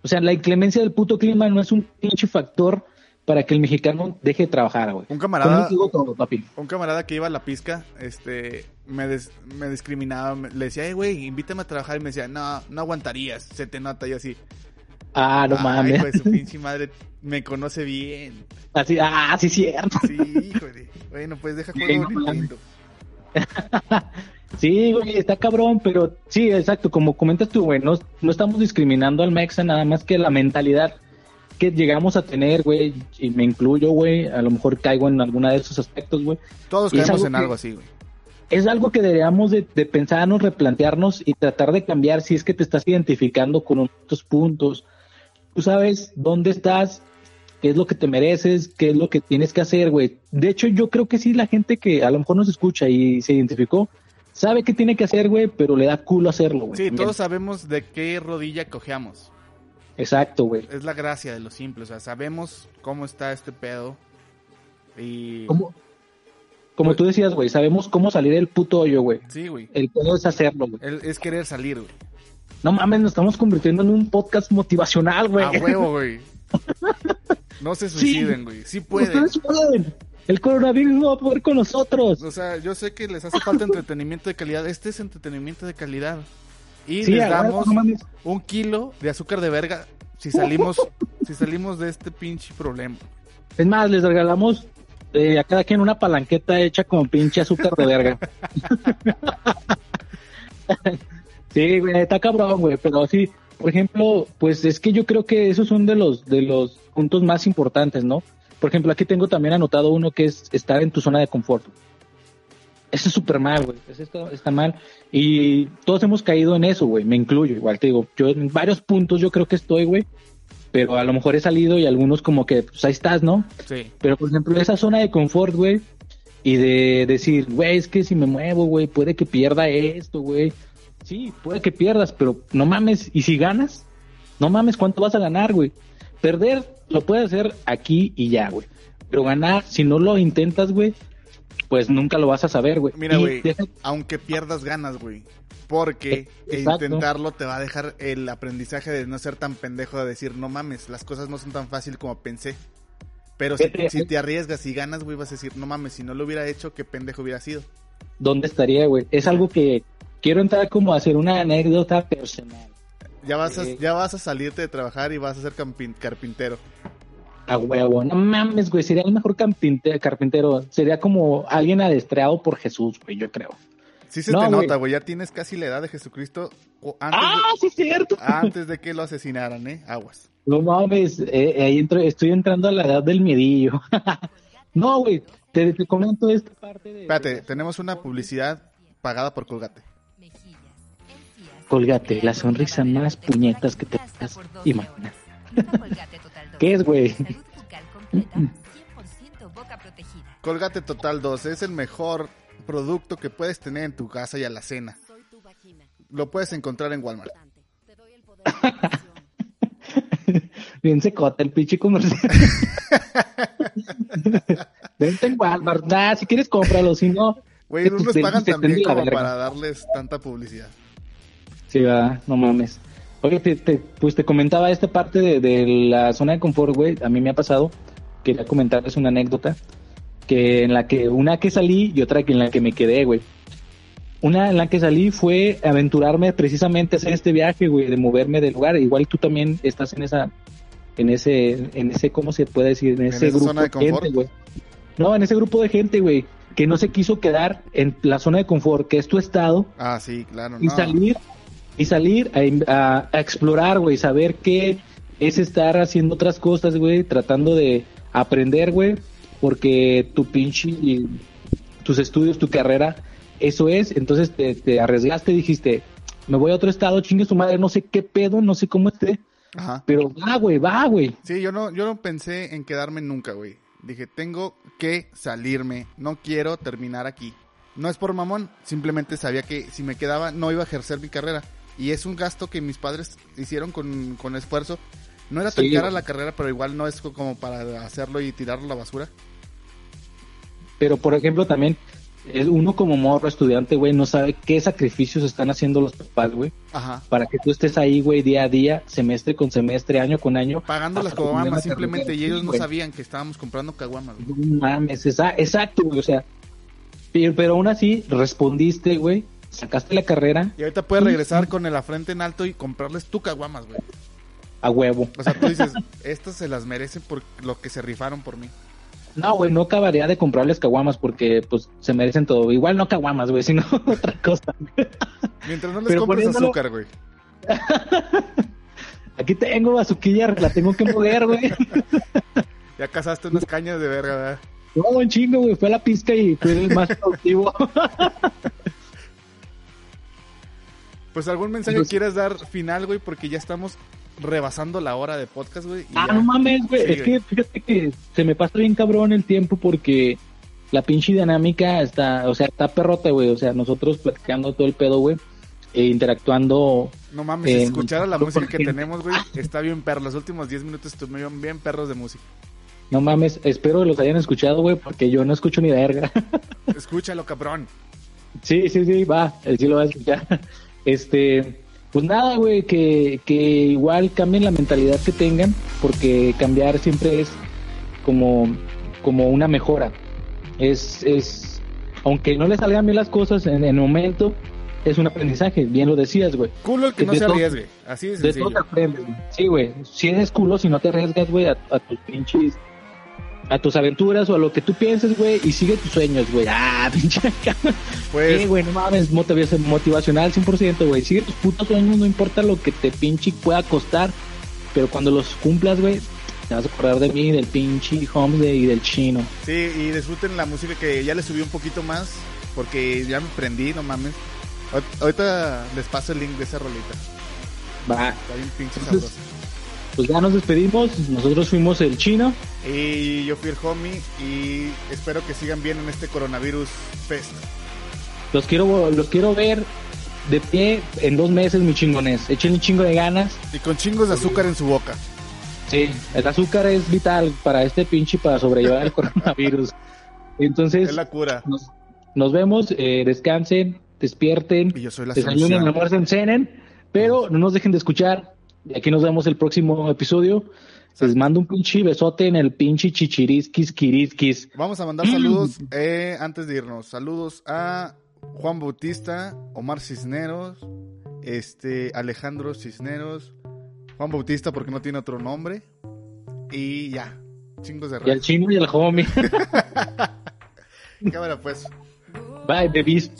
O sea, la inclemencia del puto clima no es un pinche factor para que el mexicano deje de trabajar, güey. Un camarada, todo, papi. un camarada que iba a la pizca, este, me, des- me discriminaba, me- le decía, hey, güey, invítame a trabajar, y me decía, no, no aguantarías, se te nota, y así. Ah, no Ay, mames. pues su [laughs] pinche madre me conoce bien. Así, ah, sí, cierto. Sí, híjole. Bueno, pues deja Sí, juego no. Nintendo. [laughs] Sí, güey, está cabrón, pero sí, exacto, como comentas tú, güey, no, no estamos discriminando al Mexa, nada más que la mentalidad que llegamos a tener, güey, y me incluyo, güey, a lo mejor caigo en alguna de esos aspectos, güey. Todos caemos algo en que- algo así, güey. Es algo que deberíamos de, de pensarnos, replantearnos y tratar de cambiar si es que te estás identificando con estos puntos. Tú sabes dónde estás, qué es lo que te mereces, qué es lo que tienes que hacer, güey. De hecho, yo creo que sí, la gente que a lo mejor nos escucha y se identificó, sabe qué tiene que hacer, güey, pero le da culo hacerlo, güey. Sí, todos sabemos de qué rodilla cojeamos. Exacto, güey. Es la gracia de lo simple, o sea, sabemos cómo está este pedo. Y... Como, como tú decías, güey, sabemos cómo salir del puto hoyo, güey. Sí, güey. El pedo es hacerlo, güey. Es querer salir, güey. No mames, nos estamos convirtiendo en un podcast motivacional, güey. A huevo, [laughs] güey. No se suiciden, güey. Sí pueden. Ustedes pueden. El coronavirus no va a poder con nosotros. O sea, yo sé que les hace falta [laughs] entretenimiento de calidad. Este es entretenimiento de calidad. Y Sí, les damos no un kilo de azúcar de verga si salimos, [laughs] si salimos de este pinche problema. Es más, les regalamos eh, a cada quien una palanqueta hecha con pinche azúcar de verga. [laughs] sí, güey, está cabrón, güey, pero sí, por ejemplo, pues es que yo creo que esos son de los de los puntos más importantes, ¿no? Por ejemplo, aquí tengo también anotado uno que es estar en tu zona de confort. Eso es súper mal, güey. Está, está mal. Y todos hemos caído en eso, güey. Me incluyo, igual te digo. Yo en varios puntos yo creo que estoy, güey. pero a lo mejor he salido y algunos como que, pues ahí estás, ¿no? Sí. Pero por ejemplo, esa zona de confort, güey, y de decir, güey, es que si me muevo, güey, puede que pierda esto, güey. Sí, puede que pierdas, pero no mames, ¿y si ganas? No mames, ¿cuánto vas a ganar, güey? Perder lo puedes hacer aquí y ya, güey. Pero ganar, si no lo intentas, güey, pues nunca lo vas a saber, güey. Mira, güey, deja- aunque pierdas ganas, güey. Porque Exacto. intentarlo te va a dejar el aprendizaje de no ser tan pendejo de decir, no mames, las cosas no son tan fácil como pensé. Pero si, si te arriesgas y ganas, güey, vas a decir, no mames, si no lo hubiera hecho, qué pendejo hubiera sido. ¿Dónde estaría, güey? Es algo que quiero entrar como a hacer una anécdota personal. Ya vas, a, Sí. ya vas a salirte de trabajar y vas a ser carpintero. A huevo, no mames, güey, sería el mejor carpintero. Sería como alguien adestrado por Jesús, güey, yo creo. Sí se No, te güey. nota, güey, ya tienes casi la edad de Jesucristo antes, Ah, sí, cierto. de, antes de que lo asesinaran, ¿eh? Aguas. No mames, eh, ahí entro- estoy entrando a la edad del miedillo. [laughs] no, güey, te, te comento esta parte de... Espérate, tenemos una publicidad pagada por Colgate. Colgate, la sonrisa más puñetas que te puedas imaginar. [laughs] [laughs] ¿Qué es, güey? [laughs] Colgate Total 2 es el mejor producto que puedes tener en tu casa y a la cena. Lo puedes encontrar en Walmart. [laughs] Bien secota el pinche comercial. [laughs] Vente en Walmart, nah, si quieres cómpralo, si no... Güey, no nos pagan también como para darles tanta publicidad. Sí, va, no mames. Oye, te, te- pues te comentaba esta parte de, de la zona de confort, güey. A mí me ha pasado. Quería comentarles una anécdota. Que en la que, una que salí y otra que en la que me quedé, güey. Una en la que salí fue aventurarme precisamente a hacer este viaje, güey, de moverme del lugar. Igual tú también estás en esa, en ese, en ese, ¿cómo se puede decir? En ese grupo zona de gente, güey. No, en ese grupo de gente, güey, que no se quiso quedar en la zona de confort, que es tu estado, Ah, sí, claro. y no. salir y salir a, a- a explorar, güey, saber qué es estar haciendo otras cosas, güey, tratando de aprender, güey, porque tu pinche tus estudios, tu carrera, eso es, entonces te, te arriesgaste, dijiste, me voy a otro estado, chingue su madre, no sé qué pedo, no sé cómo esté, Ajá. pero va, güey, va, güey. Sí, yo no, yo no pensé en quedarme nunca, güey. Dije, tengo que salirme. No quiero terminar aquí. No es por mamón, simplemente sabía que si me quedaba no iba a ejercer mi carrera. Y es un gasto que mis padres hicieron con, con esfuerzo. No era tan Sí, cara la carrera, pero igual no es co- como para hacerlo y tirarlo a la basura. Pero, por ejemplo, también, es uno como morro estudiante, güey, no sabe qué sacrificios están haciendo los papás, güey. Ajá. para que tú estés ahí, güey, día a día, semestre con semestre, año con año. Pagando las caguamas simplemente y ellos no sabían que estábamos comprando caguamas. güey. No mames, esa- exacto, güey, o sea, pero, pero aún así respondiste, güey, sacaste la carrera Y ahorita puedes regresar con la frente en alto y comprarles tu caguamas, güey. a huevo. O sea, tú dices, [laughs] estas se las merecen por lo que se rifaron por mí. No, güey, no acabaría de comprarles caguamas porque, pues, se merecen todo. Igual no caguamas, güey, sino [laughs] otra cosa. Mientras no les Pero compres poniéndolo- azúcar, güey. [laughs] Aquí tengo bazuquilla, la tengo que mover, güey. Ya cazaste unas cañas de verga, ¿verdad? No, un chingo, güey, fue a la pizca y fue el más productivo. Pues algún mensaje Pues- quieras dar final, güey, porque ya estamos rebasando la hora de podcast, güey. Ah, ya. no mames, güey. Sí, es que fíjate que se me pasa bien cabrón el tiempo porque la pinche dinámica está, o sea, está perrota, güey. O sea, nosotros platicando todo el pedo, güey, e interactuando. No mames, Eh, escuchar a la música que tenemos, güey, [laughs] está bien perro. Los últimos 10 minutos estuvieron bien perros de música. No mames, espero que los hayan escuchado, güey, porque yo no escucho ni verga. [laughs] Escúchalo, cabrón. sí, sí, sí, va, él sí lo va a escuchar. Este, pues nada, güey, que, que igual cambien la mentalidad que tengan, porque cambiar siempre es como, como una mejora. Es, es, aunque no le salgan bien las cosas en el momento, es un aprendizaje, bien lo decías, güey. Culo el que no se arriesgue. Así de De sencillo. todo te aprendes, güey. Sí, güey. Si eres culo, si no te arriesgas, güey, a, a tus pinches, a tus aventuras o a lo que tú pienses, güey, y sigue tus sueños, güey. Ah, [laughs] pinche. Pues, Sí, güey, no mames, motivacional 100%, güey. Sigue tus putos sueños, no importa lo que te pinche pueda costar, pero cuando los cumplas, güey, te vas a acordar de mí, del pinche Holmes de- y del chino. sí, y disfruten la música que ya le subí un poquito más, porque ya me prendí, no mames. Ahor- Ahorita les paso el link de esa rolita. Va. Está bien pinche sabrosa. Pues ya nos despedimos. Nosotros fuimos el chino. Y yo fui el homie y espero que sigan bien en este coronavirus fest. Los quiero, los quiero ver de pie en dos meses, mi chingones. Echen un chingo de ganas. Y con chingos de azúcar en su boca. Sí, el azúcar es vital para este pinche para sobrellevar el [laughs] coronavirus. Entonces, Es la cura. nos, nos vemos, eh, descansen, despierten, Y yo soy la desayunen, almuercen, cenen, pero no nos dejen de escuchar. Y aquí nos vemos el próximo episodio. Les mando un pinche besote en el pinche chichirisquis, kirisquis. Vamos a mandar saludos eh, antes de irnos. Saludos a Juan Bautista, Omar Cisneros, este Alejandro Cisneros, Juan Bautista porque no tiene otro nombre. Y ya, chingos de Y al rayos. chino y al homie. [laughs] Cámara pues. Bye, babies.